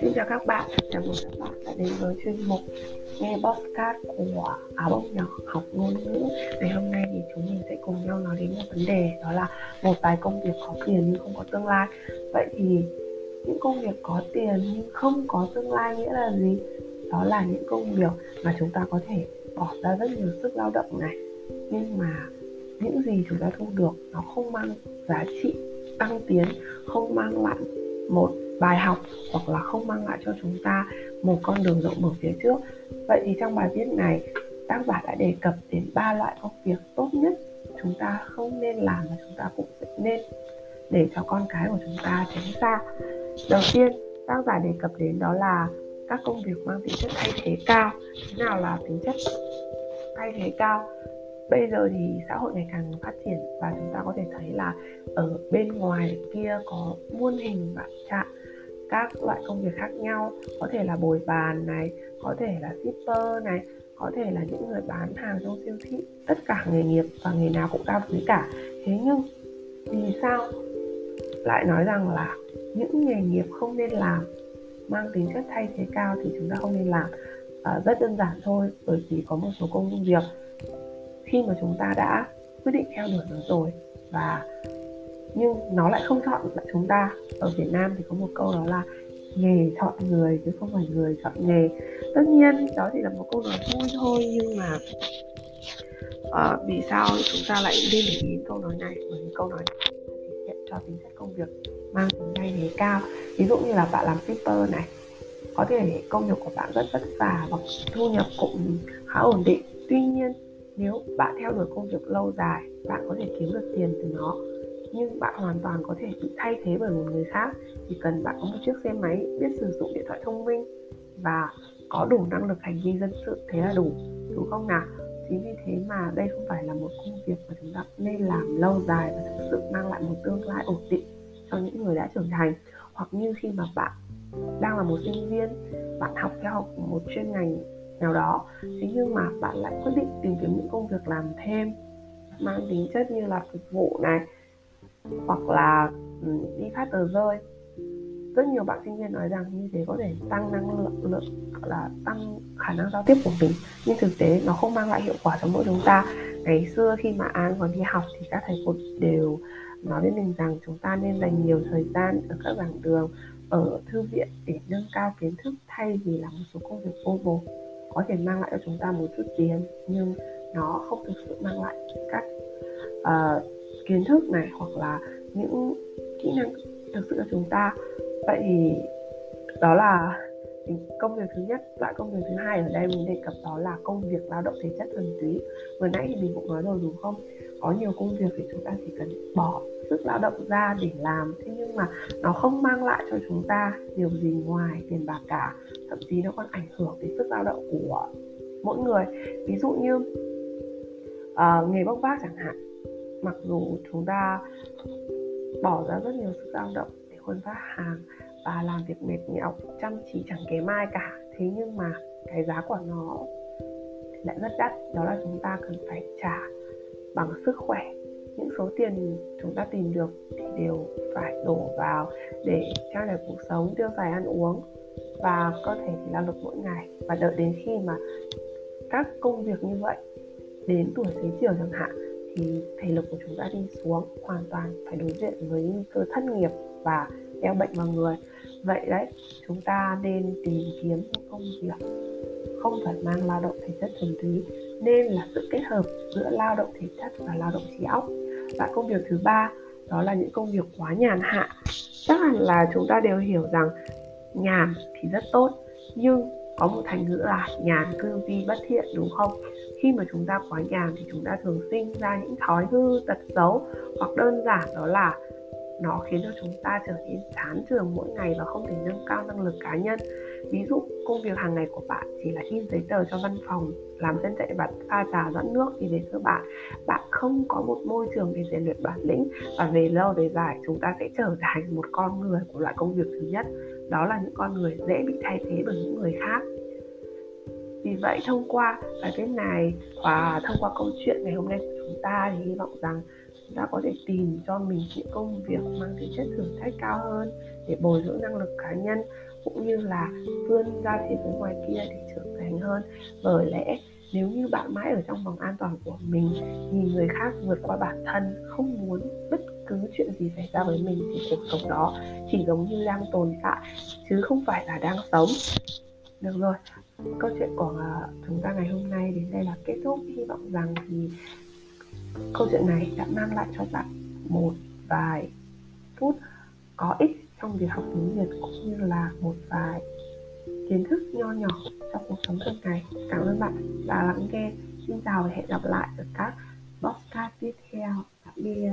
Xin chào các bạn, chào mừng các bạn đã đến với chuyên mục nghe podcast của áo bông nhỏ học ngôn ngữ. Ngày hôm nay thì chúng mình sẽ cùng nhau nói đến một vấn đề Đó là một vài công việc có tiền nhưng không có tương lai. Vậy thì những công việc có tiền nhưng không có tương lai nghĩa là gì? Đó là những công việc mà chúng ta có thể bỏ ra rất nhiều sức lao động này. Nhưng mà những gì chúng ta thu được nó không mang giá trị, tăng tiến, Không mang lại một bài học hoặc là không mang lại cho chúng ta một con đường rộng mở phía trước. Vậy thì trong bài viết này, tác giả đã đề cập đến ba loại công việc tốt nhất chúng ta không nên làm và chúng ta cũng nên để cho con cái của chúng ta tránh xa. Đầu tiên, tác giả đề cập đến đó là các công việc mang tính chất thay thế cao. Thế nào là tính chất thay thế cao? Bây giờ thì xã hội ngày càng phát triển và chúng ta có thể thấy là ở bên ngoài kia có muôn hình vạn trạng các loại công việc khác nhau. Có thể là bồi bàn này có thể là shipper này có thể là những người bán hàng trong siêu thị tất cả nghề nghiệp và nghề nào cũng cao quý cả. Thế nhưng vì sao lại nói rằng là những nghề nghiệp không nên làm mang tính chất thay thế cao thì chúng ta không nên làm? À, rất đơn giản thôi bởi vì có một số công việc khi mà chúng ta đã quyết định theo đuổi nó rồi. Và nhưng nó lại không chọn lại chúng ta. Ở Việt Nam thì có một câu đó là nghề chọn người chứ không phải người chọn nghề. Tất nhiên đó chỉ là một câu nói vui thôi nhưng mà uh, vì sao chúng ta lại nên để ý câu nói này? Bởi vì câu nói này thể hiện cho tính chất công việc mang tính thay thế cao. Ví dụ như là bạn làm shipper này có thể công việc của bạn rất vất vả và thu nhập cũng khá ổn định. Tuy nhiên nếu bạn theo đuổi công việc lâu dài, bạn có thể kiếm được tiền từ nó. Nhưng bạn hoàn toàn có thể bị thay thế bởi một người khác. Chỉ cần bạn có một chiếc xe máy, biết sử dụng điện thoại thông minh và có đủ năng lực hành vi dân sự, thế là đủ, đúng không nào? Chính vì thế mà đây không phải là một công việc mà chúng ta nên làm lâu dài và thực sự mang lại một tương lai ổn định cho những người đã trưởng thành. Hoặc như khi mà bạn đang là một sinh viên, bạn học theo học một chuyên ngành nào đó. Thế nhưng mà bạn lại quyết định tìm kiếm những công việc làm thêm, mang tính chất như là phục vụ này, hoặc là đi phát tờ rơi. Rất nhiều bạn sinh viên nói rằng như thế có thể tăng năng lượng lượng, gọi là, tăng khả năng giao tiếp của mình, nhưng thực tế nó không mang lại hiệu quả cho mỗi chúng ta. Ngày xưa khi mà an còn đi học thì các thầy cô đều nói với mình rằng chúng ta nên dành nhiều thời gian ở các giảng đường, ở thư viện để nâng cao kiến thức thay vì là một số công việc vô bổ có thể mang lại cho chúng ta một chút tiền nhưng nó không thực sự mang lại các uh, kiến thức này hoặc là những kỹ năng thực sự cho chúng ta. Vậy thì đó là công việc thứ nhất. Loại công việc thứ hai ở đây mình đề cập đó là công việc lao động thể chất thuần túy. Vừa nãy thì mình cũng nói rồi đúng không? Có nhiều công việc thì chúng ta chỉ cần bỏ sức lao động ra để làm. Thế nhưng mà nó không mang lại cho chúng ta điều gì ngoài tiền bạc cả thậm chí nó còn ảnh hưởng đến sức lao động của mỗi người. Ví dụ như uh, nghề bốc vác chẳng hạn mặc dù chúng ta bỏ ra rất nhiều sức lao động để khuân vác hàng và làm việc mệt nhọc chăm chỉ chẳng kém ai cả thế nhưng mà cái giá của nó lại rất đắt. Đó là chúng ta cần phải trả bằng sức khỏe những số tiền chúng ta tìm được thì đều phải đổ vào để trang trải cuộc sống tiêu xài ăn uống. Và có thể lao động mỗi ngày. Và đợi đến khi mà các công việc như vậy đến tuổi xế chiều chẳng hạn, thì thể lực của chúng ta đi xuống, hoàn toàn phải đối diện với nguy cơ thất nghiệp và đeo bệnh vào người. Vậy đấy, chúng ta nên tìm kiếm một công việc không phải mang lao động thể chất thuần túy nên là sự kết hợp giữa lao động thể chất và lao động trí óc. Và công việc thứ ba, đó là những công việc quá nhàn hạ. Chắc hẳn là chúng ta đều hiểu rằng nhàn thì rất tốt, nhưng có một thành ngữ là nhàn cư vi bất thiện, đúng không? Khi mà chúng ta quá nhàn thì chúng ta thường sinh ra những thói hư tật xấu, hoặc đơn giản đó là nó khiến cho chúng ta trở nên chán trường mỗi ngày và không thể nâng cao năng lực cá nhân. Ví dụ, công việc hàng ngày của bạn chỉ là in giấy tờ cho văn phòng, làm dân chạy vặt pha trà dẫn nước thì về cơ bản. Bạn không có một môi trường để rèn luyện bản lĩnh và về lâu về dài chúng ta sẽ trở thành một con người của loại công việc thứ nhất. Đó là những con người dễ bị thay thế bởi những người khác. Vì vậy, thông qua bài viết này và thông qua câu chuyện ngày hôm nay của chúng ta, thì hy vọng rằng đã có thể tìm cho mình những công việc mang tính chất thử thách cao hơn để bồi dưỡng năng lực cá nhân, cũng như là vươn ra thế giới ngoài kia để trưởng thành hơn. Bởi lẽ, nếu như bạn mãi ở trong vòng an toàn của mình, nhìn người khác vượt qua bản thân, không muốn bất cứ chuyện gì xảy ra với mình thì cuộc sống đó chỉ giống như đang tồn tại, chứ không phải là đang sống. Được rồi, câu chuyện của à, chúng ta ngày hôm nay đến đây là kết thúc. Hy vọng rằng thì câu chuyện này đã mang lại cho bạn một vài phút có ích trong việc học tiếng Việt cũng như là một vài kiến thức nho nhỏ trong cuộc sống thường ngày. Cảm ơn bạn đã lắng nghe. Xin chào và hẹn gặp lại ở các podcast tiếp theo. Tạm biệt.